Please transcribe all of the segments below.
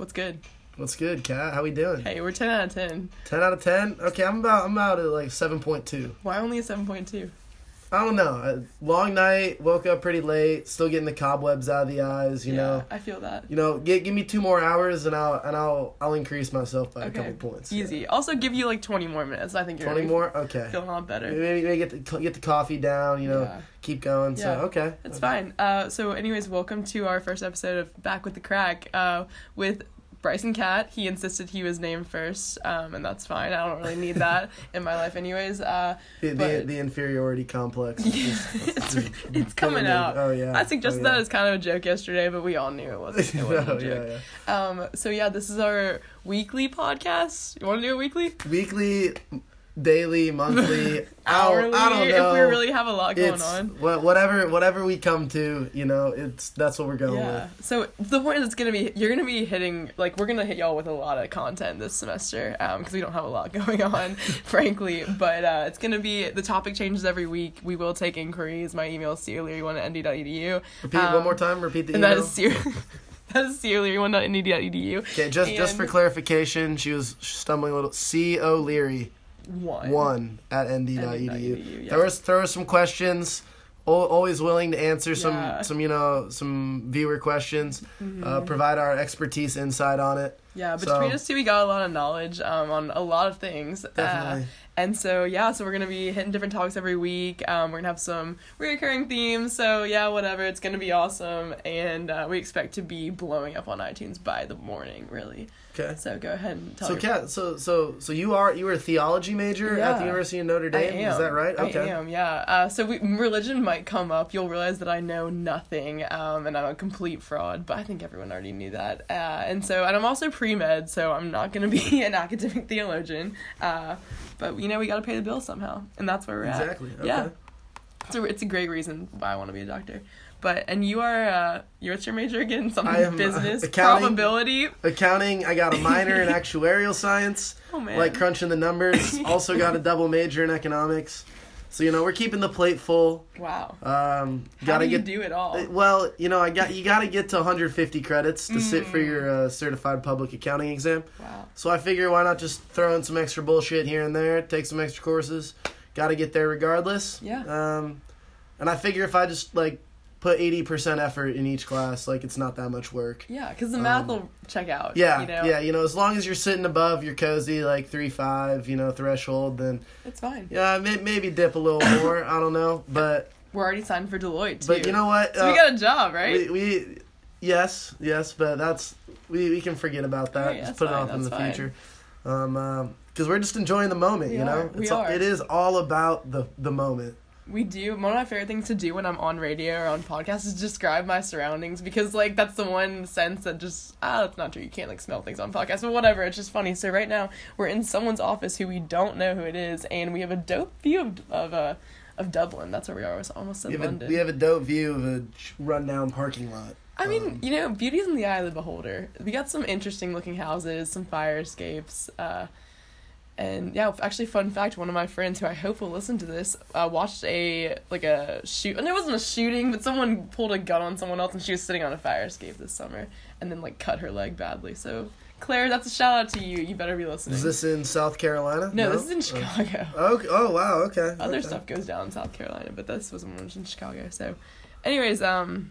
What's good? What's good, Kat? How we doing? Hey, we're 10 out of 10. Ten out of ten. Okay, I'm about I'm about at like seven point two. Why only a 7.2? I don't know. Long night. Woke up pretty late. Still getting the cobwebs out of the eyes. You yeah, know. I feel that. You know. Give, give me two more hours and I'll and I'll I'll increase myself by a couple points. Easy. Also, give you like 20 more minutes. I think you're Twenty more. Okay. Feel a lot better. Maybe, maybe get the get the coffee down. You know. Yeah. Keep going. So Yeah. okay. It's fine. Uh, so, anyways, welcome to our first episode of Back with the Crack uh, with Bryson Kat. He insisted he was named first, um, and that's fine. I don't really need that in my life, anyways. Uh, The, the, but- the inferiority complex. Yeah, is it's, it's coming out. Oh yeah. I suggested oh, that as kind of a joke yesterday, but we all knew it wasn't, it wasn't oh, a joke. yeah, yeah. Um, so yeah, this is our weekly podcast. You want to do it weekly? Weekly, daily, monthly, Hourly? I don't know. If we really have a lot going it's on. whatever whatever we come to, you know, it's that's what we're going Yeah. with. So the point is, it's gonna be you're gonna be hitting like we're gonna hit y'all with a lot of content this semester because we don't have a lot going on, frankly. But uh, it's gonna be the topic changes every week. We will take inquiries. My email is one at nd.edu. Repeat Um, one more time. Repeat the And email. that is ser- that is one at nd.edu. okay, just just for clarification, she was stumbling a little. C O Leary One. one at nd.edu. Yeah. Throw us throw us some questions. Al- Always willing to answer some Yeah. Mm-hmm. some you know some viewer questions. Uh, provide our expertise insight on it. Yeah, So- between us two, we got a lot of knowledge um, on a lot of things. Uh, Definitely. and so, yeah, so we're going to be hitting different topics every week. Um, we're going to have some recurring themes. So, yeah, whatever. It's going to be awesome. And uh, we expect to be blowing up on iTunes by the morning, really. Okay. So, go ahead and tell So, Kat, so so so you are you were a theology major at the University of Notre Dame. am. Is that right? Okay. I am, yeah. Uh, so we, religion might come up. You'll realize that I know nothing, um, and I'm a complete fraud. But I think everyone already knew that. Uh, and so, and I'm also pre med, so I'm not going to be an academic theologian. Uh, but you know, we got to pay the bill somehow, and that's where we're at. Exactly. Okay. Yeah. So it's a great reason why I want to be a doctor. But and you are uh, you what's your major again? Something am, uh, business accounting. probability. Accounting. I got a minor in actuarial science. Oh man. Like crunching the numbers. also got a double major in economics. So you know we're keeping the plate full. wow. Um, How gotta do you get. do it all? Uh, Well, you know, I got you got to get to 150 credits to sit for Mm. your uh, certified public accounting exam. wow. So I figure why not just throw in some extra bullshit here and there, take some extra courses. Got to get there regardless. Yeah. Um, and I figure if I just like put 80% effort in each class, like it's not that much work. Yeah, because the math Um, will check out. Yeah, you know? yeah, you know, as long as you're sitting above your cozy like three five, you know, threshold, then It's fine. yeah, may, maybe dip a little more. I don't know, but We're already signed for Deloitte too. but you know what? so we Uh, got a job, right? we, we yes yes, but that's we, we can forget about that. Just put it off in the fine. future. Um, because we're just enjoying the moment, We you know. are, we It's all, are. it is all about the the moment. We do. One of my favorite things to do when I'm on radio or on podcasts is describe my surroundings because like that's the one sense that just ah that's not true. You can't like smell things on podcasts, but whatever. It's just funny. So right now we're in someone's office who we don't know who it is, and we have a dope view of of uh, of Dublin. That's where we are. It's almost We in a, London. we have a dope view of a rundown parking lot. I mean, Um, you know, beauty's in the eye of the beholder. We got some interesting looking houses, some fire escapes, uh, and yeah, actually, fun fact: one of my friends who I hope will listen to this uh, watched a like a shoot, and it wasn't a shooting, but someone pulled a gun on someone else, and she was sitting on a fire escape this summer, and then like cut her leg badly. So, Claire, that's a shout out to you. You better be listening. Is this in South Carolina? no, this is in Chicago. Oh, okay. oh wow, okay. Other okay. stuff goes down in South Carolina, but this was in Chicago. So, anyways, um,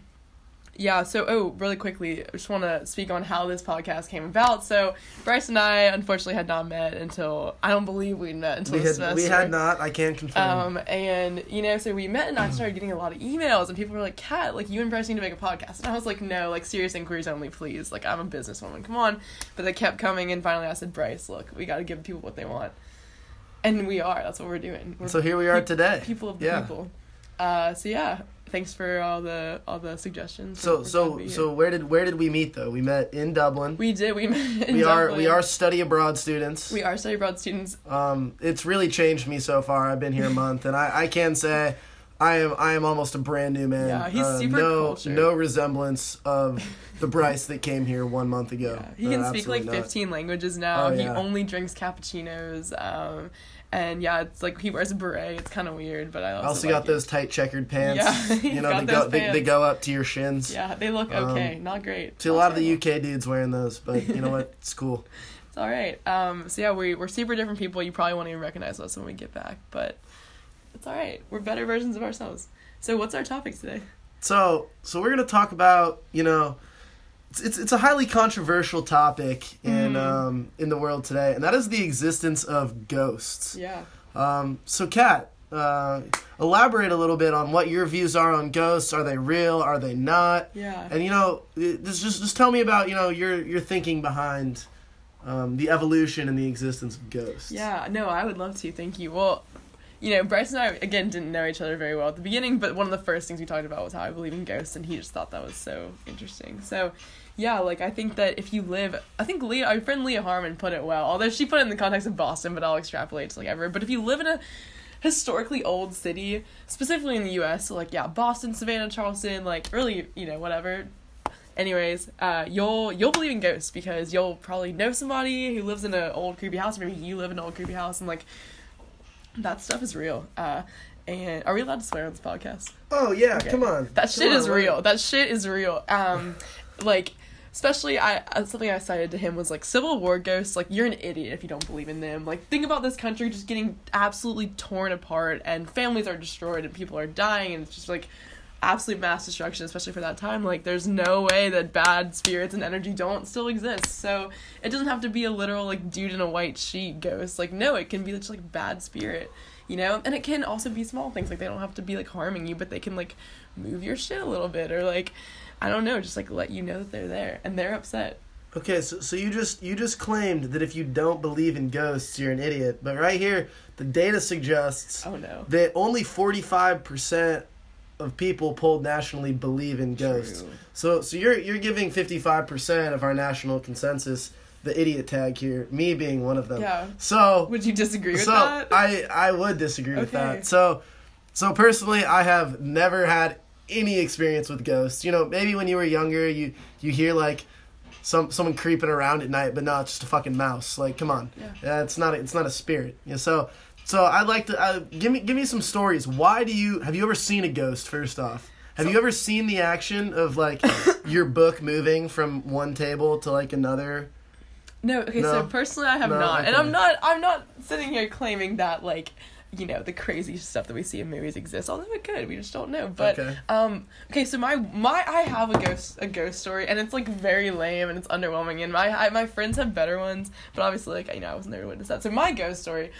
yeah. So, oh, really quickly, I just want to speak on how this podcast came about. So, Bryce and I unfortunately had not met until I don't believe we'd met until We this had, we had not. I can't confirm. Um, and you know, so we met and I started getting a lot of emails and people were like, Kat, like you and Bryce need to make a podcast. And I was like, no, like serious inquiries only, please. Like I'm a businesswoman, come on. But they kept coming and finally I said, Bryce, look, we gotta give people what they want. And we are, that's what we're doing. We're so here we are today. people of the yeah. people. Uh, so yeah, thanks for all the all the suggestions. So We're glad to so so where did where did we meet though? We met in Dublin. we did we met in we are we are study abroad students. we are study abroad students. Um, it's really changed me so far. I've been here a month, and I, I can say I am I am almost a brand new man. Yeah, he's Uh, super no cultured. no resemblance of the Bryce that came here one month ago. Yeah, he Uh, can speak like absolutely not. 15 languages now. Oh, He yeah. only drinks cappuccinos. Um, And yeah, it's like he wears a beret. It's kind of weird, but I also, Also like got it. those tight checkered pants. Yeah, you know, they go they, they go up to your shins. Yeah, they look Um, okay. Not great. See a lot of the. UK dudes wearing those, but you know what? It's cool. It's all right. Um, so yeah, we we're super different people. You probably won't even recognize us when we get back, but it's all right. We're better versions of ourselves. So what's our topic today? So, so we're gonna talk about you know, it's it's, it's a highly controversial topic in Mm. um in the world today, and that is the existence of ghosts. Yeah. Um, so, Kat, uh, elaborate a little bit on what your views are on ghosts. Are they real? Are they not? Yeah. And you know, just just tell me about you know your your thinking behind um, the evolution and the existence of ghosts. Yeah, no, I would love to. Thank you. Well, you know, Bryce and I again didn't know each other very well at the beginning, but one of the first things we talked about was how I believe in ghosts, and he just thought that was so interesting. So, yeah, like I think that if you live, I think Leah, our friend Leah Harmon put it well. Although she put it in the context of Boston, but I'll extrapolate to like everywhere. But if you live in a historically old city, specifically in the U.S., so like yeah, Boston, Savannah, Charleston, like really, you know, whatever. Anyways, uh, you'll you'll believe in ghosts because you'll probably know somebody who lives in an old creepy house. Maybe you live in an old creepy house, and like that stuff is real. Uh, and are we allowed to swear on this podcast? Oh yeah, Okay. come on. That shit on, is real. That shit is real. Um, like, especially I uh, something I cited to him was like Civil War ghosts. Like, you're an idiot if you don't believe in them. Like, think about this country just getting absolutely torn apart, and families are destroyed, and people are dying, and it's just like absolute mass destruction, especially for that time. Like, there's no way that bad spirits and energy don't still exist. So it doesn't have to be a literal like dude in a white sheet ghost. Like, no, it can be just like bad spirit. You know, and it can also be small things like they don't have to be like harming you, but they can like move your shit a little bit or like I don't know, just like let you know that they're there and they're upset. Okay, so so you just you just claimed that if you don't believe in ghosts, you're an idiot. But right here, the data suggests Oh no. that only 45% of people polled nationally believe in ghosts. True. So so you're you're giving 55% of our national consensus the idiot tag here, me being one of them. Yeah. So Would you disagree with so that? I I would disagree with that. So so personally, I have never had any experience with ghosts. You know, maybe when you were younger, you you hear like some someone creeping around at night, but not just a fucking mouse. Like, come on, Yeah. it's not a, it's not a spirit. Yeah, so so I'd like to uh, give me give me some stories. Why do you have you ever seen a ghost? First off. Have you ever seen the action of like your book moving from one table to like another? no, okay, No. so personally I have No, not. And. I'm not I'm not sitting here claiming that like you know the crazy stuff that we see in movies exists although it could we just don't know but Okay. um okay so my my i have a ghost a ghost story and it's like very lame and it's underwhelming and my I, my friends have better ones but obviously like you know i wasn't there to witness that so my ghost story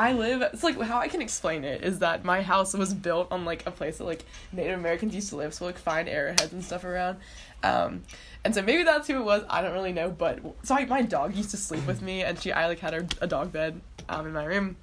I live. It's like how I can explain it is that my house was built on like a place that like Native Americans used to live, so like find arrowheads and stuff around. Um, and so maybe that's who it was. I don't really know, but so I, my dog used to sleep with me, and she I like had her a dog bed um in my room.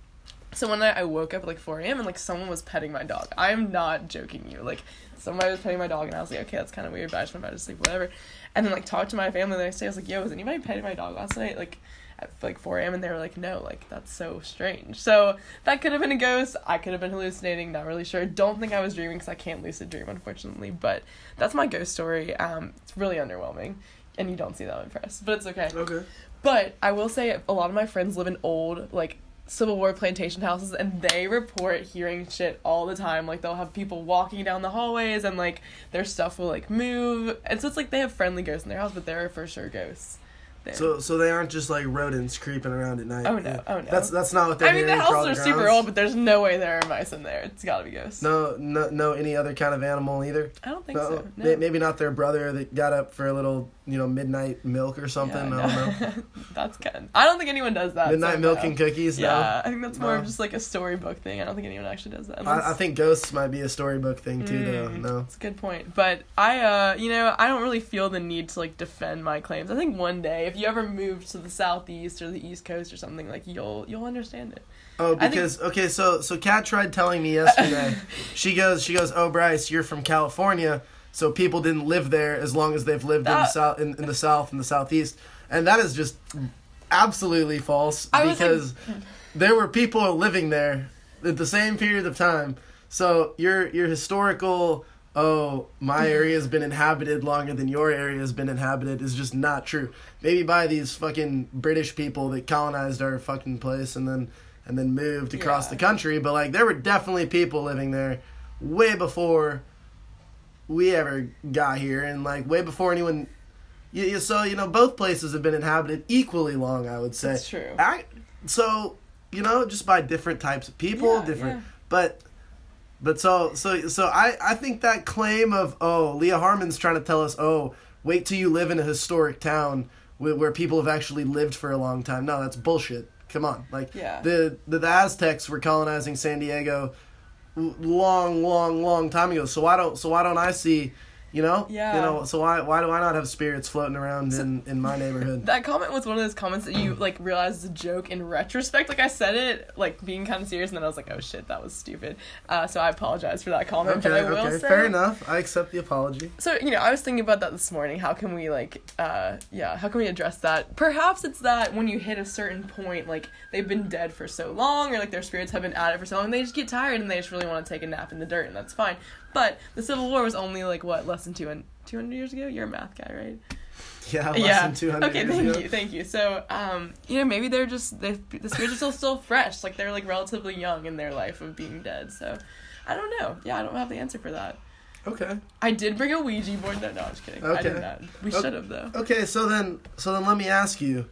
So one night I woke up at like 4 a.m. and like someone was petting my dog. I am not joking you. Like somebody was petting my dog and I was like, okay, that's kind of weird, but I just went back to sleep, whatever. And then like talked to my family the next day. I was like, yo, was anybody petting my dog last night? Like at like 4 a.m. and they were like, no, like that's so strange. So that could have been a ghost. I could have been hallucinating. Not really sure. Don't think I was dreaming because I can't lucid dream unfortunately. But that's my ghost story. Um, it's really underwhelming, and you don't see that I'm impressed, but it's okay. Okay. But I will say a lot of my friends live in old like Civil War plantation houses and they report hearing shit all the time. Like they'll have people walking down the hallways and like their stuff will like move. And so it's like they have friendly ghosts in their house, but there are for sure ghosts. There. So so they aren't just like rodents creeping around at night. Oh, no. Oh, no. That's that's not what they're doing. I mean the houses are super old, but there's no way there are mice in there. It's gotta be ghosts. No, no, no, any other kind of animal either. I don't think No, so. No. maybe not their brother that got up for a little, you know, midnight milk or something. Yeah, I don't know. that's kind. I don't think anyone does that. Midnight so milk no. and cookies. Yeah, I think that's more of just like a storybook thing. I don't think anyone actually does that. Unless- I, I think ghosts might be a storybook thing too, though. Mm, No. That's a good point. But I, uh, you know, I don't really feel the need to like defend my claims. I think one day, if you ever move to the southeast or the east coast or something, like you'll you'll understand it. Oh, I think- because okay, so so Kat tried telling me yesterday. she goes, she goes, oh Bryce, you're from California, so people didn't live there as long as they've lived in the south, in, in the south and the southeast, and that is just absolutely false I was, like- because there were people living there at the same period of time. So your your historical oh my area has been inhabited longer than your area has been inhabited is just not true. Maybe by these fucking British people that colonized our fucking place and then and then moved across Yeah. the country. But like there were definitely people living there way before we ever got here, and like way before anyone. You, you, so you know both places have been inhabited equally long. I would say. That's true. I, so you know just by different types of people, Yeah, different, yeah. but. But so so so I I think that claim of oh Leah Harmon's trying to tell us oh wait till you live in a historic town where, where people have actually lived for a long time. No that's bullshit. Come on. Like Yeah. the, the the Aztecs were colonizing San Diego long long long time ago. So why don't so why don't I see you know Yeah. you know so why why do I not have spirits floating around in in my neighborhood That comment was one of those comments that you like realize is a joke in retrospect. Like I said it like being kind of serious, and then I was like, "Oh shit, that was stupid." Uh, so I apologize for that comment. okay but I will okay say, fair enough I accept the apology So you know, I was thinking about that this morning. How can we like, uh, yeah, how can we address that? Perhaps it's that when you hit a certain point, like they've been dead for so long, or like their spirits have been at it for so long, they just get tired and they just really want to take a nap in the dirt, and that's fine. But the Civil War was only like what less than two hundred. 200 years ago you're a math guy right yeah less yeah than 200 okay years thank ago. you thank you so um you know maybe they're just they, the spirits are still still fresh like they're like relatively young in their life of being dead so i don't know yeah i don't have the answer for that okay I did bring a Ouija board. No, no, I'm just kidding. I Okay. did not. We Okay. should have though. Okay, so then so then let me ask you,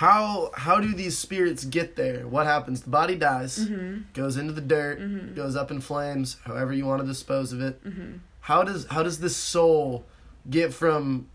how how do these spirits get there? What happens? The body dies, Mm-hmm. goes into the dirt, Mhm. goes up in flames, however you want to dispose of it. Mm-hmm. How does how does this soul get from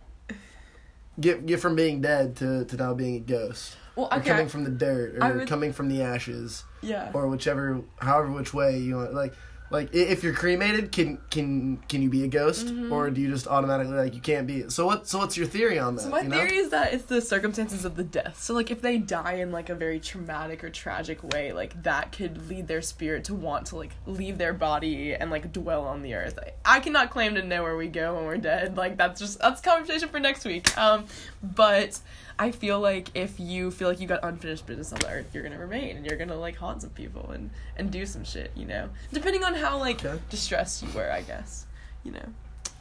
get get from being dead to, to now being a ghost? Well, Or coming from the dirt or would- coming from the ashes yeah. or whichever however which way you want like like if you're cremated can can can you be a ghost Mhm. or do you just automatically like you can't be so what so what's your theory on that So my you know? theory is that it's the circumstances of the death. So like if they die in like a very traumatic or tragic way, like that could lead their spirit to want to like leave their body and like dwell on the earth. I, I cannot claim to know where we go when we're dead. Like that's just that's a conversation for next week. Um but I feel like if you feel like you got unfinished business on the earth, you're gonna remain and you're gonna like haunt some people and and do some shit, you know. Depending on how like Okay. distressed you were, I guess. You know.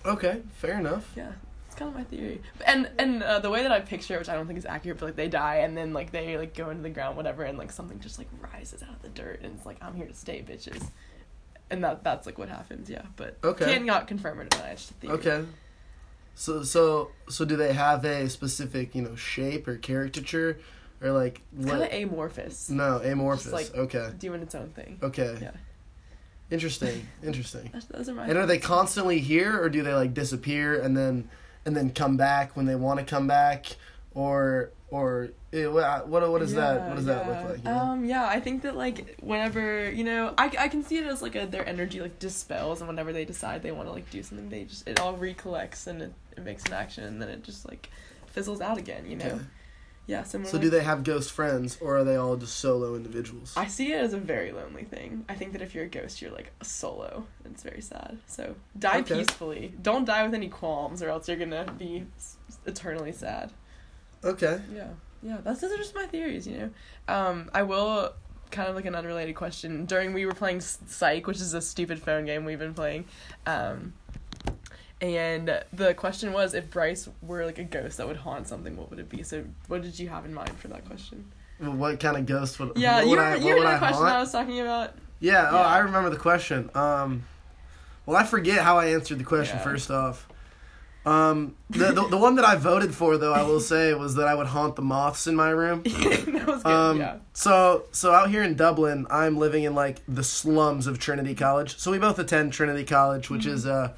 Okay, fair enough. Yeah, it's kind of my theory. And and uh, the way that I picture it, which I don't think is accurate, but like they die and then like they like go into the ground, whatever, and like something just like rises out of the dirt and it's like I'm here to stay, bitches. And that that's like what happens, yeah. But Okay. cannot confirm or deny. It's just a theory. Okay. So so so do they have a specific, you know, shape or caricature or like It's kind of what? amorphous, No, amorphous. Just, like, okay. doing its own thing. Okay. Yeah. Interesting. Interesting. Those are my. And are they constantly here or do they like disappear and then and then come back when they want to come back or or eh, what what is that? What does that look like? you know? Um, yeah, I think that like whenever you know, I, I can see it as like a, their energy like dispels, and whenever they decide they want to like do something, they just it all recollects and it, it makes an action, and then it just like fizzles out again. You know. Okay. Yeah. Similar. So do they have ghost friends or are they all just solo individuals? I see it as a very lonely thing. I think that if you're a ghost, you're like a solo. It's very sad. So die Okay. peacefully. Don't die with any qualms, or else you're gonna be eternally sad. Okay. Yeah, yeah. That's those are just my theories, you know. Um, I will kind of like an unrelated question. During we were playing Psych, which is a stupid phone game we've been playing, um, and the question was if Bryce were like a ghost that would haunt something, what would it be? So, what did you have in mind for that question? Well, What kind of ghost would Yeah, what you would remember, I, you what would I the question haunt? I was talking about? Yeah, oh, Yeah. I remember the question. Um, well, I forget how I answered the question Yeah. first off. Um, the, the the one that I voted for, though, I will say, was that I would haunt the moths in my room. that was good. Um, yeah. so so out here in Dublin, I'm living in like the slums of Trinity College. So we both attend Trinity College, which is uh,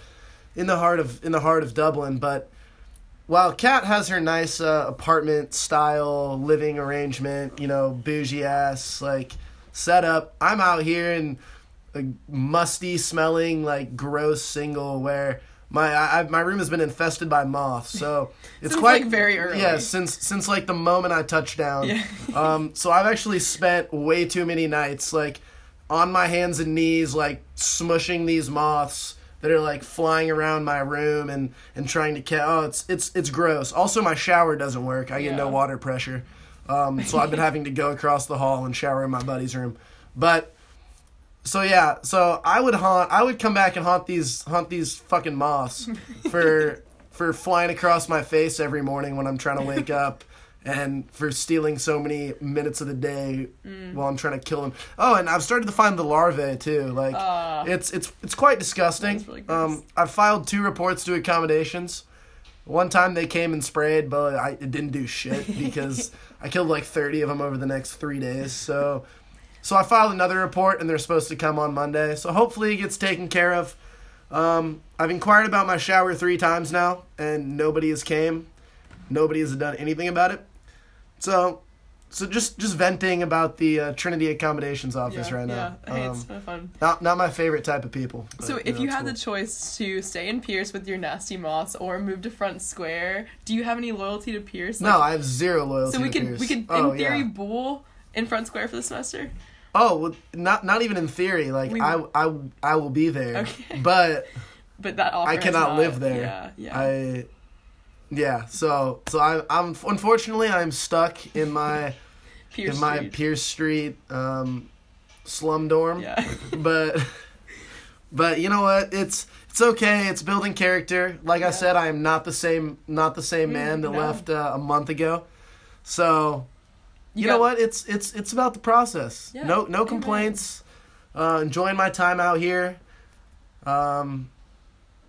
in the heart of in the heart of Dublin. But while Kat has her nice uh, apartment style living arrangement, you know, bougie ass like setup, I'm out here in a musty smelling like gross single where. My I, my room has been infested by moths, so it's quite like, very early. Yeah, since since like the moment I touched down. Yeah. Um, so I've actually spent way too many nights like on my hands and knees, like smushing these moths that are like flying around my room and and trying to catch. Oh, it's it's it's gross. Also, my shower doesn't work. I get no water pressure. Um, so I've been having to go across the hall and shower in my buddy's room. But so yeah, so I would haunt. I would come back and haunt these haunt these fucking moths for for flying across my face every morning when I'm trying to wake up and for stealing so many minutes of the day Mm. while I'm trying to kill them. Oh, and I've started to find the larvae too. Like Ah. it's it's it's quite disgusting. Really um, I've filed two reports to accommodations. One time they came and sprayed, but I it didn't do shit because I killed like 30 of them over the next three days. So, so I filed another report, and they're supposed to come on Monday. So hopefully it gets taken care of. Um, I've inquired about my shower three times now, and nobody has came. Nobody has done anything about it. So, so just just venting about the uh, Trinity accommodations office yeah, right now. Yeah, hey, Um, it's so fun. not not my favorite type of people. but, So, you if know, you had cool. the choice to stay in Pearse with your nasty moths or move to Front Square, do you have any loyalty to Pearse? no, I have zero loyalty. so we to could Pearse. we could in oh, theory yeah. bool in Front Square for the semester. Oh, well, not not even in theory. Like We- I I I will be there, Okay. but But that offer I cannot not- live there. Yeah, yeah. I yeah. So so I I'm unfortunately I'm stuck in my Pearse in my Street. Pearse Street um, slum dorm. yeah. but but you know what it's it's okay it's building character like i said i am not the same not the same Mm, man that no. left uh, a month ago so you, You know what it's it's it's about the process Yeah, no no complaints uh enjoying my time out here um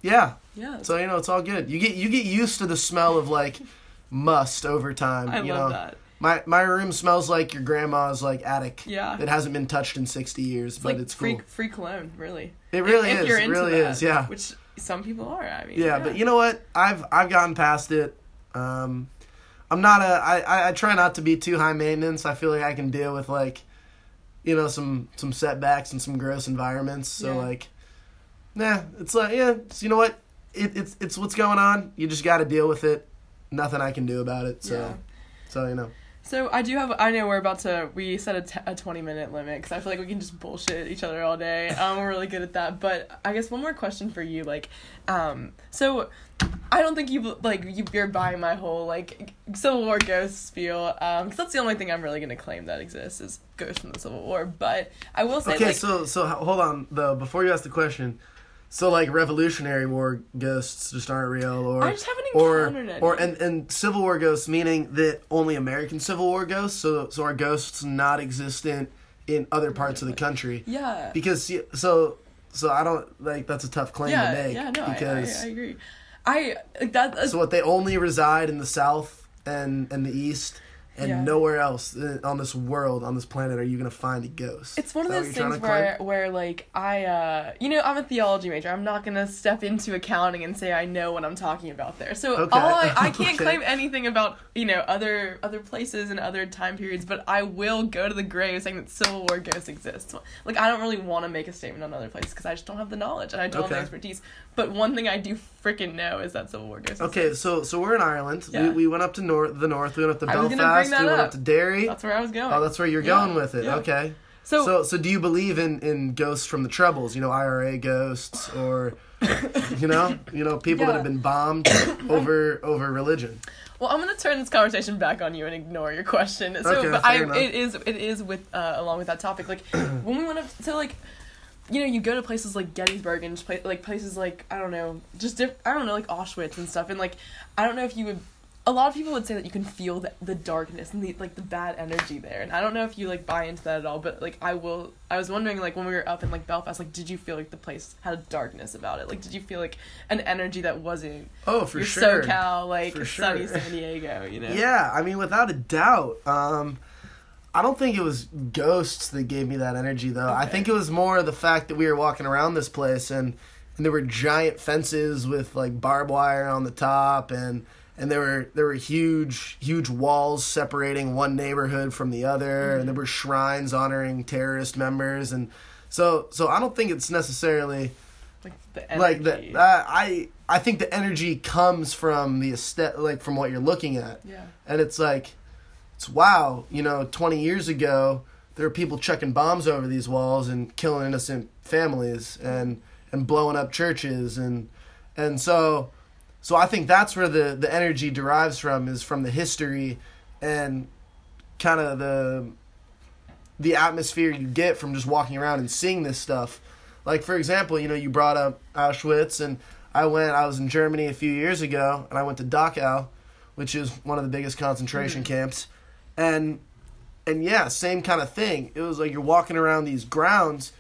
yeah Yeah. so you know it's all good you get you get used to the smell of like must over time I you love know that. my my room smells like your grandma's like attic Yeah. it hasn't been touched in 60 years It's but like it's free cool free cologne, really. it really if is. You're It really that, is. Yeah. Which some people are. I mean. yeah. But you know what? I've I've gotten past it. Um, I'm not a. I, I try not to be too high maintenance. I feel like I can deal with like, you know, some some setbacks and some gross environments. So Yeah. like, nah. It's like yeah. So you know what? It, it's it's what's going on. You just got to deal with it. Nothing I can do about it. So Yeah. so you know. So I do have. I know we're about to. We set a, t- a twenty minute limit because I feel like we can just bullshit each other all day. Um, we're really good at that. But I guess one more question for you, like, um, so I don't think you like you, you're buying my whole like Civil War ghost spiel. Um, because that's the only thing I'm really gonna claim that exists is ghosts from the Civil War. But I will say, Okay, like, so so hold on though. Before you ask the question, so like Revolutionary War ghosts just aren't real, or I just haven't or encountered any. or and and Civil War ghosts meaning that only American Civil War ghosts. So so are ghosts not existent in other parts of the country? yeah, Because so so I don't like that's a tough claim yeah, to make. yeah. No, I, because I, I agree. I that's- uh, so what they only reside in the South and and the East. And Yeah. nowhere else uh, on this world, on this planet, are you gonna find a ghost. It's one of those what you're trying things claim? where, where like I, uh, you know, I'm a theology major. I'm not gonna step into accounting and say I know what I'm talking about there. So Okay. all I, I can't Okay. claim anything about you know other other places and other time periods, but I will go to the grave saying that Civil War ghosts exist. Like I don't really want to make a statement on other places because I just don't have the knowledge and I don't have the expertise. But one thing I do freaking know is that Civil War ghosts. Okay, exist. so so we're in Ireland. Yeah. We, we went up to north, the north. We went up to I Belfast. Bring that up. up to Derry. that's where I was going. Oh, that's where you're Yeah, going with it. yeah. Okay. so, So so do you believe in in ghosts from the troubles? You know, IRA ghosts, or you know, you know, people that have been bombed over over religion. Well, I'm gonna turn this conversation back on you and ignore your question. So, Okay, but fair I, enough. it is, it is with, uh, along with that topic. Like, when we went up, so like, you know, you go to places like Gettysburg and just play, like places like I don't know, just diff- I don't know, like Auschwitz and stuff. And like, I don't know if you would. A lot of people would say that you can feel the, the darkness and the like the bad energy there, and I don't know if you like buy into that at all. But like, I will. I was wondering, like, when we were up in like Belfast, like, did you feel like the place had a darkness about it? Like, did you feel like an energy that wasn't Oh, for your sure. SoCal, like For sunny sure. San Diego, you know? Yeah, I mean, without a doubt. Um, I don't think it was ghosts that gave me that energy, though. I think it was more the fact that we were walking around this place and and there were giant fences with like barbed wire on the top and and there were there were huge huge walls separating one neighborhood from the other and there were shrines honoring terrorist members and so so I don't think it's necessarily Like the energy. like that uh, I I think the energy comes from the aesthetic like from what you're looking at yeah. and it's like it's wow you know 20 years ago there were people chucking bombs over these walls and killing innocent families and and blowing up churches and and so so i think that's where the the energy derives from is from the history and kind of the the atmosphere you get from just walking around and seeing this stuff like for example you know you brought up auschwitz and i went i was in germany a few years ago and i went to dachau which is one of the biggest concentration Mm-hmm. camps, and and yeah, same kind of thing. It was like you're walking around these grounds,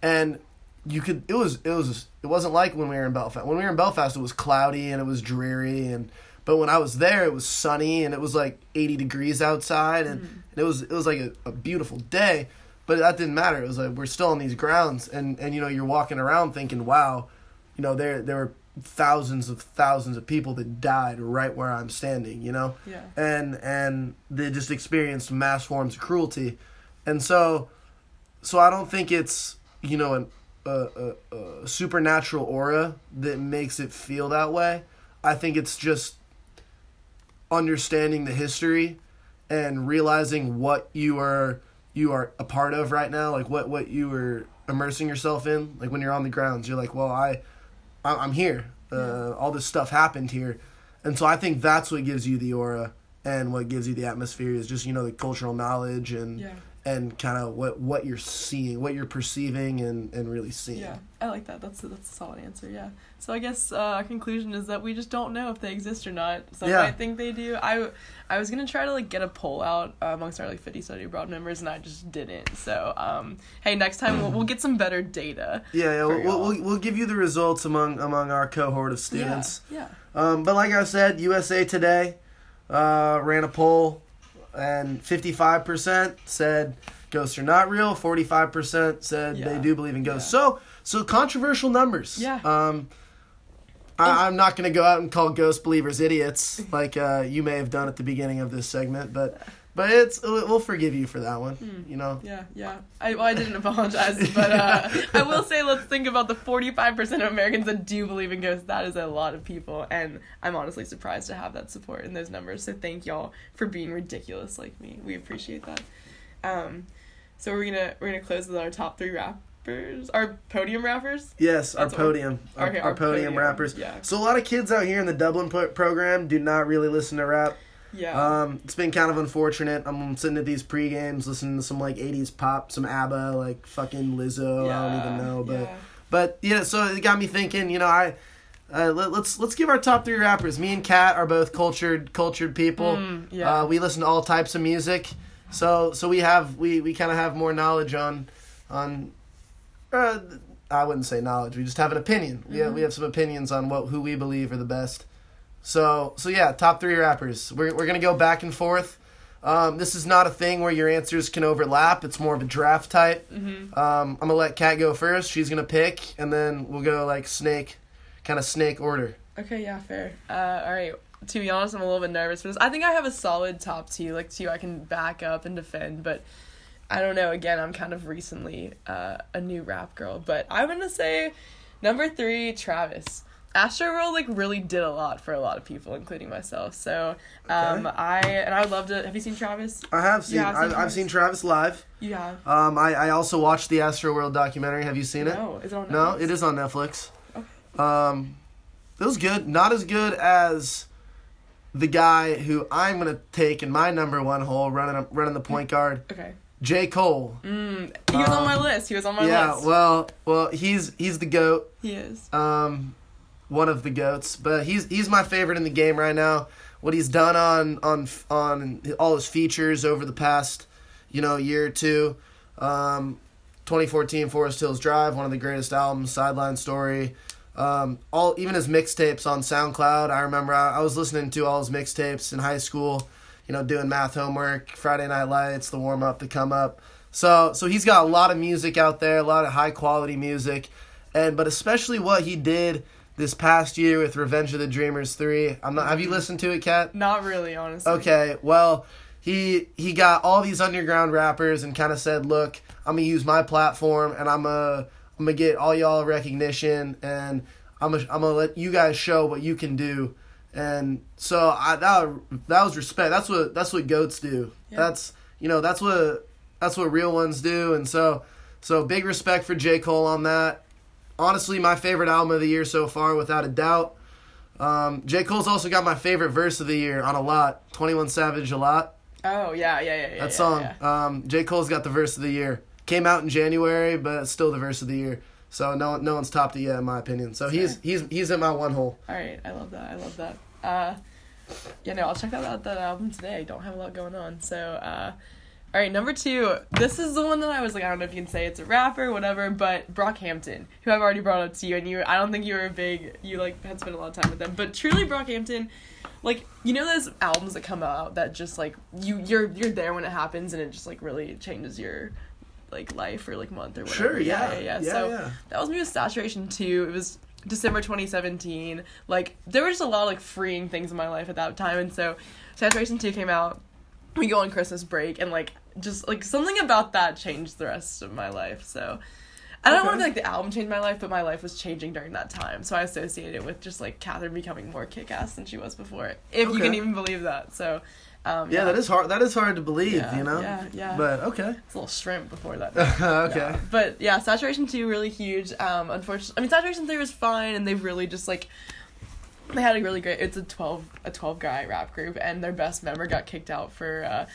and you could. It was it was it wasn't like when we were in Belfast. When we were in Belfast, it was cloudy and it was dreary, and but when I was there, it was sunny and it was like 80 degrees outside, and, mm-hmm. and it was it was like a, a beautiful day. But that didn't matter. It was like we're still on these grounds, and and you know you're walking around thinking, wow, you know there there were thousands of thousands of people that died right where I'm standing, you know Yeah. and and they just experienced mass forms of cruelty, and so so I don't think it's you know an, a, a, a supernatural aura that makes it feel that way. I think it's just understanding the history and realizing what you are you are a part of right now, like what what you are immersing yourself in. Like when you're on the grounds, you're like, well, I I- I'm here. Uh, all this stuff happened here, and so I think that's what gives you the aura and what gives you the atmosphere is just you know the cultural knowledge and Yeah. And kind of what what you're seeing, what you're perceiving and and really seeing. Yeah, I like that. That's a, that's a solid answer. Yeah. So I guess uh, our conclusion is that we just don't know if they exist or not. Some Yeah. might think they do. I I was gonna try to like get a poll out uh, amongst our like 50 study abroad members, and I just didn't. So um, hey, next time we'll, we'll get some better data. Yeah, yeah, we'll, y'all. we'll, we'll give you the results among among our cohort of students. Yeah. Yeah. Um, but like I said, USA Today uh, ran a poll, and 55% said ghosts are not real. 45% said they do believe in ghosts. Yeah. So, so controversial numbers. Yeah. Um, I, I'm not going to go out and call ghost believers idiots like uh, you may have done at the beginning of this segment, but but it's we'll forgive you for that one. Hmm. You know. Yeah, yeah. I well, I didn't apologize, but uh, I will say let's think about the forty five percent of Americans that do believe in ghosts. That is a lot of people, and I'm honestly surprised to have that support in those numbers. So thank y'all for being ridiculous like me. We appreciate that. Um, so we're gonna we're gonna close with our top three rappers, our podium rappers. Yes, our That's what podium, our, Okay, our, our podium, podium, rappers. yeah. So a lot of kids out here in the Dublin po- program do not really listen to rap. Yeah. Um, it's been kind of unfortunate. I'm sitting at these pre games listening to some like '80s pop, some ABBA, like fucking Lizzo. I don't even know, but yeah. but yeah. So it got me thinking. You know, I uh, let, let's let's give our top three rappers. Me and Kat are both cultured cultured people. Mm, yeah. Uh, we listen to all types of music, so so we have we we kind of have more knowledge on on. Uh, I wouldn't say knowledge. We just have an opinion. We we have some opinions on what who we believe are the best. So so yeah, top three rappers. We're we're gonna go back and forth. Um, this is not a thing where your answers can overlap. It's more of a draft type. Mhm. Um, I'm gonna let Kat go first. She's gonna pick, and then we'll go like snake, kind of snake order. Okay, yeah, fair. Uh, all right. To be honest, I'm a little bit nervous for this. I think I have a solid top two, like two I can back up and defend, but I don't know. Again, I'm kind of recently uh, a new rap girl, but I'm gonna say number three, Travis. Astroworld like really did a lot for a lot of people, including myself. So, um, Okay. I and I would love to. Have you seen Travis? I have seen. have seen I, I've seen Travis live. You have. Um, I, I also watched the Astro World documentary. Have you seen it? No, is it on? No, it is on Netflix. Okay. Um, it was good. Not as good as the guy who I'm gonna take in my number one hole, running running the point guard, Okay. J Cole. Mm, he was on Um, my list. He was on my yeah, list. Yeah, well, well, he's he's the goat. he is. Um, one of the goats, but he's he's my favorite in the game right now. What he's done on on on all his features over the past, you know, year or two. Um, 2014 Forest Hills Drive, one of the greatest albums. Sideline Story. Um, all even his mixtapes on SoundCloud. I remember I, I was listening to all his mixtapes in high school. You know, doing math homework, Friday Night Lights, the warm up, the come up. So so he's got a lot of music out there, a lot of high quality music, and but especially what he did this past year with Revenge of the Dreamers three. I'm not. Have you listened to it, Kat? Not really, honestly. Okay, well, he he got all these underground rappers and kind of said, "Look, I'm gonna use my platform and I'm gonna I'm gonna get all y'all recognition and I'm gonna I'm gonna let you guys show what you can do." And so I that that was respect. That's what that's what goats do. Yeah. That's you know that's what that's what real ones do. And so so big respect for J Cole on that. Honestly, my favorite album of the year so far, without a doubt. Um, J. Cole's also got my favorite verse of the year on a lot. 21 Savage, a lot. Oh yeah, yeah, yeah, yeah. That yeah, song. yeah. Um, J. Cole's got the verse of the year. Came out in January, but it's still the verse of the year. So no, no one's topped it yet, in my opinion. So he's he's he's in my one hole. All right, I love that. I love that. Uh, yeah, no, I'll check that out that album today. I don't have a lot going on. So, uh, all right, number two. This is the one that I was like, I don't know if you can say it's a rapper, whatever, but Brockhampton, who I've already brought up to you, and you, I don't think you were a big, you like had spent a lot of time with them, but truly Brockhampton, like you know those albums that come out that just like you you're you're there when it happens and it just like really changes your like life or like month or whatever. Sure, yeah. yeah, yeah. Yeah, so yeah. that was me with Saturation 2. It was December 2017. Like, there were just a lot of, like, freeing things in my life at that time. And so, Saturation 2 came out. We go on Christmas break, and, like, just, like, something about that changed the rest of my life. So, I don't Okay. want to be like the album changed my life, but my life was changing during that time. So, I associate it with just, like, Catherine becoming more kick ass than she was before. If you can even believe that. So, um, Yeah, that is hard. That is hard to believe, Yeah, you know. yeah, yeah. But okay. It's a little shrimp before that. okay. Yeah. But yeah, Saturation 2 really huge. Um unfortunately I mean Saturation 3 was fine and they've really just like they had a really great it's a 12 a 12 guy rap group and their best member got kicked out for uh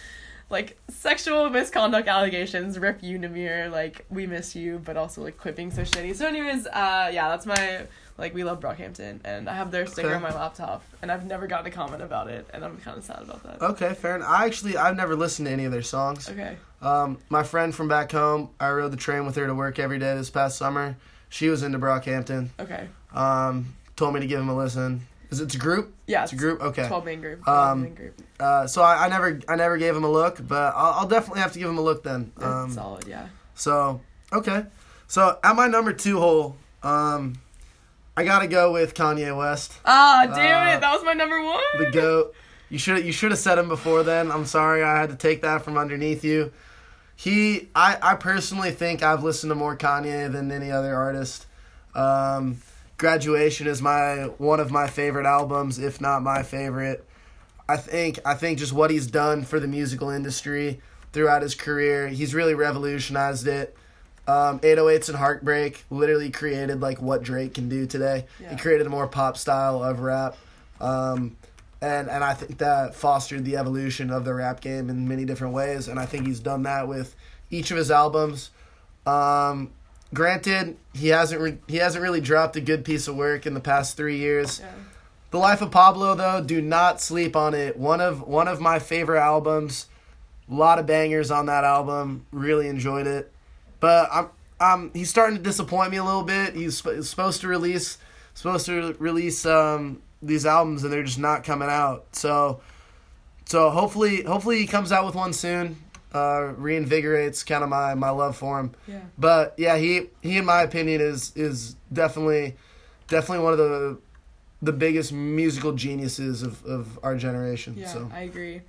like sexual misconduct allegations, rip you Namir, like we miss you, but also like quipping so shitty. So anyways, uh yeah, that's my like we love Brockhampton and I have their sticker Okay. on my laptop and I've never gotten a comment about it and I'm kinda sad about that. Okay, fair enough. I actually I've never listened to any of their songs. Okay. Um, my friend from back home, I rode the train with her to work every day this past summer. She was into Brockhampton. Okay. Um, told me to give him a listen. Is it a group? Yeah, It's a group. Okay. Twelve main group. Um, main group. Uh, so I, I never I never gave him a look, but I'll, I'll definitely have to give him a look then. Um, solid, yeah. So okay, so at my number two hole, um, I gotta go with Kanye West, Ah, damn Uh, it! That was my number one. the goat. You should you should have said him before then. I'm sorry, I had to take that from underneath you. He, I, I personally think I've listened to more Kanye than any other artist. Um, Graduation is my one of my favorite albums, if not my favorite. I think I think just what he's done for the musical industry throughout his career, he's really revolutionized it. Um, 808s and Heartbreak literally created like what Drake can do today. Yeah. He created a more pop style of rap. Um, and and I think that fostered the evolution of the rap game in many different ways. And I think he's done that with each of his albums. Um, granted, he hasn't re- he hasn't really dropped a good piece of work in the past three years. Yeah. The Life of Pablo, though, do not sleep on it. One of one of my favorite albums. A lot of bangers on that album. Really enjoyed it, but I'm um he's starting to disappoint me a little bit. He's sp- supposed to release supposed to release um these albums and they're just not coming out. So so hopefully hopefully he comes out with one soon. Uh, reinvigorates kind of my my love for him. Yeah. But yeah, he he in my opinion is is definitely definitely one of the the biggest musical geniuses of, of our generation. Yeah, so I agree.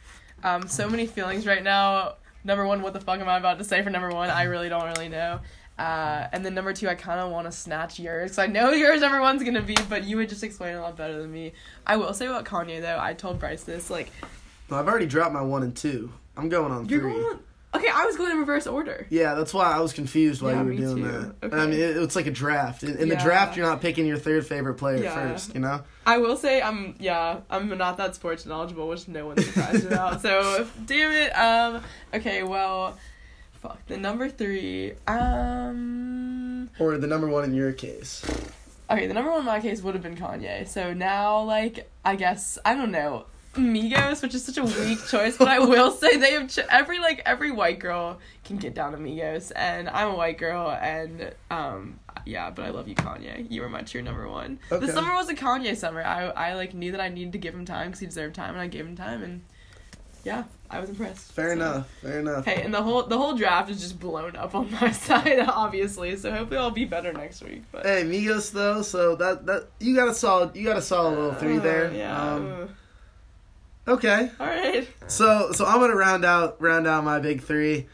Um, so many feelings right now. Number one, what the fuck am I about to say for number one? I really don't really know. Uh, and then number two, I kind of want to snatch yours. 'cause I know yours number one's gonna be, but you would just explain a lot better than me. I will say about Kanye though. I told Bryce this. Like, No, I've already dropped my one and two. I'm going on you're three. going. On, okay, I was going in reverse order. Yeah, that's why I was confused why Yeah, you were doing too. that. Okay. I mean, it, it's like a draft. In, in the draft, you're not picking your third favorite player Yeah. first. You know. I will say I'm yeah I'm not that sports knowledgeable, which no one's surprised about. So damn it. Um. Okay. Well. Fuck the number three. Um. Or the number one in your case. Okay, the number one in my case would have been Kanye. So now, like, I guess I don't know, Migos, which is such a weak choice, but I will say they have ch- every like every white girl can get down to Migos, and I'm a white girl, and um, yeah, but I love you, Kanye. You were my true number one. Okay. The summer was a Kanye summer. I I like knew that I needed to give him time because he deserved time, and I gave him time, and yeah, I was impressed. Fair So- enough. Fair enough. Hey, and the whole the whole draft is just blown up on my side, obviously. So hopefully I'll be better next week. But Hey, Migos though, so that that you got a solid you got a solid little three Uh, there. Yeah. Um, uh, okay. all right. So so I'm gonna round out round out my big three.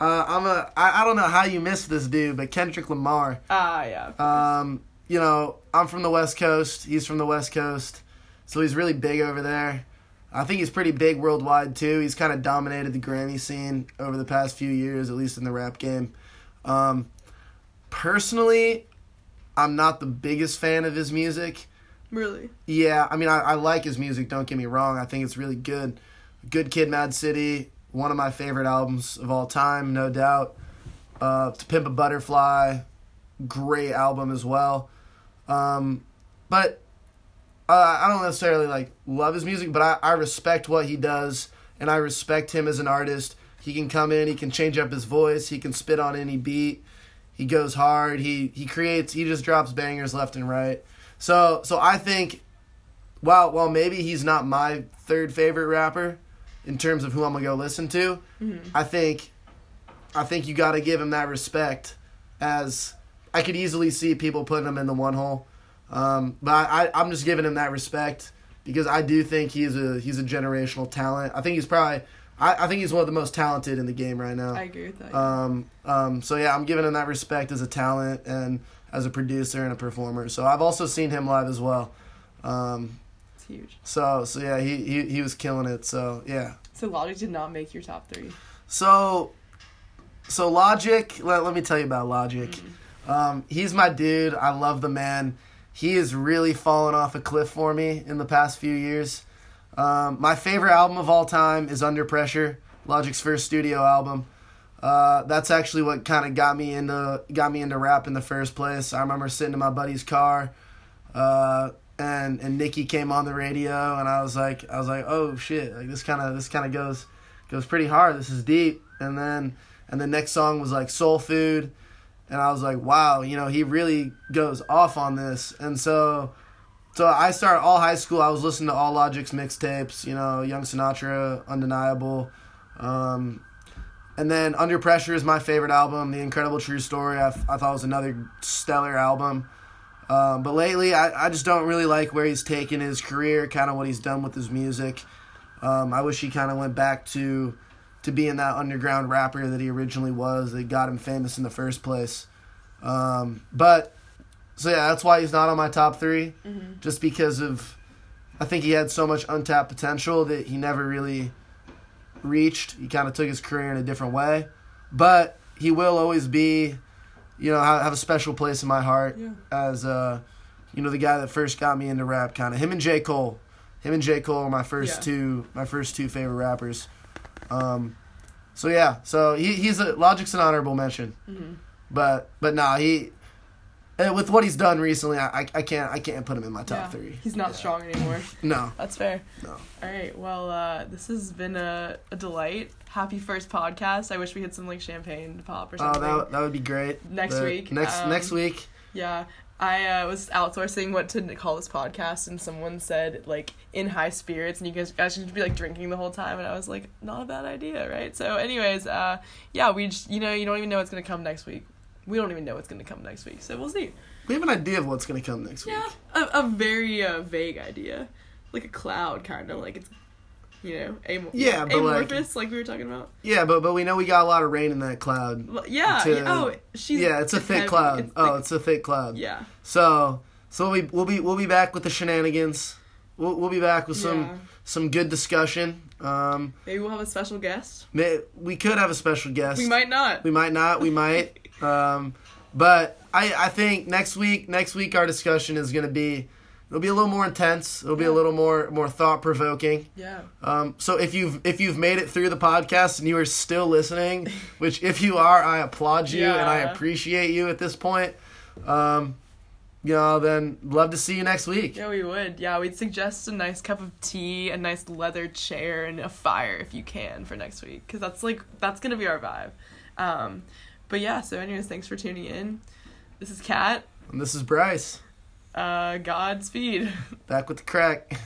Uh, I'm a I, I don't know how you missed this dude, but Kendrick Lamar. Ah, yeah. Um, you know I'm from the West Coast. He's from the West Coast, so he's really big over there. I think he's pretty big worldwide too. He's kind of dominated the Grammy scene over the past few years, at least in the rap game. Um, personally, I'm not the biggest fan of his music. Really. Yeah, I mean, I, I like his music. Don't get me wrong. I think it's really good. Good Kid, Mad City, one of my favorite albums of all time, no doubt. Uh, to Pimp a Butterfly, great album as well. Um, but uh, I don't necessarily like love his music, but I, I respect what he does, and I respect him as an artist. He can come in, he can change up his voice, he can spit on any beat. He goes hard. He he creates. He just drops bangers left and right. So so I think, while while maybe he's not my third favorite rapper, in terms of who I'm gonna go listen to, I think, I think you got to give him that respect. As I could easily see people putting him in the one hole, um, but I, I'm just giving him that respect because I do think he's a he's a generational talent. I think he's probably I, I think he's one of the most talented in the game right now. I agree with that. Um, um, so yeah, I'm giving him that respect as a talent and as a producer and a performer. So I've also seen him live as well. Um, it's huge. so so yeah, he, he he was killing it. So yeah. So Logic did not make your top three. So so Logic, let, let me tell you about Logic. Um, he's my dude. I love the man. He has really fallen off a cliff for me in the past few years. Um, my favorite album of all time is Under Pressure, Logic's first studio album. Uh, that's actually what kind of got me into got me into rap in the first place. I remember sitting in my buddy's car, uh, and and Nikki came on the radio, and I was like, I was like, oh shit, like this kind of this kind of goes goes pretty hard. This is deep. And then and the next song was like Soul Food, and I was like, wow, you know, he really goes off on this. And so so I started all high school. I was listening to all Logic's mixtapes. You know, Young Sinatra, Undeniable. Um, and then Under Pressure is my favorite album. The Incredible True Story. I, I thought was another stellar album. Um, but lately, I, I just don't really like where he's taken his career, kind of what he's done with his music. Um, I wish he kind of went back to to being that underground rapper that he originally was that got him famous in the first place. Um, but so yeah, that's why he's not on my top 3 just because of I think he had so much untapped potential that he never really reached. He kind of took his career in a different way, but he will always be, you know, have, have a special place in my heart Yeah. as uh, you know, the guy that first got me into rap. Kind of him and J Cole. Him and J Cole are my first Yeah. two my first two favorite rappers. Um, so yeah, so he he's a Logic's an honorable mention, Mm-hmm. but but nah he. Uh, With what he's done recently, I, I, I can't I can't put him in my top yeah. three. He's not Yeah. strong anymore. No, That's fair. no. All right. Well, uh, this has been a, a delight. Happy first podcast. I wish we had some like champagne to pop or something. Oh, something. that, that would be great. Next But week, Next um, next week. Yeah. I uh, was outsourcing what to call this podcast, and someone said like in high spirits, and you guys, guys should be like drinking the whole time, and I was like, not a bad idea, right? So, anyways, uh, yeah, we just you know you don't even know what's gonna come next week. We don't even know what's gonna come next week, so we'll see. We have an idea of what's gonna come next week. Yeah, a, a very uh, vague idea, like a cloud, kind of like it's, you know, am- Yeah, but, like- amorphous, like, we were talking about. Yeah, but but we know we got a lot of rain in that cloud. Well, Yeah. To- oh, she's. yeah, it's a thick heavy, cloud. it's oh, thick. it's a thick cloud. yeah. So so we we'll be we'll be back with the shenanigans. We'll we'll be back with some Yeah. some good discussion. Um, Maybe we'll have a special guest. may, we could have a special guest. We might not. We might not. We might. Um, but I I think next week next week our discussion is gonna be. It'll be a little more intense. It'll be a little more more thought provoking. yeah. Um, so if you've if you've made it through the podcast and you are still listening, which if you are, I applaud you and I appreciate you at this point. Um, you know, then love to see you next week. Yeah, we would. Yeah, we'd suggest a nice cup of tea, a nice leather chair, and a fire if you can for next week, because that's like that's gonna be our vibe. Um, but yeah. So, anyways, thanks for tuning in. This is Kat. And this is Bryce Uh, Godspeed. back with the crack.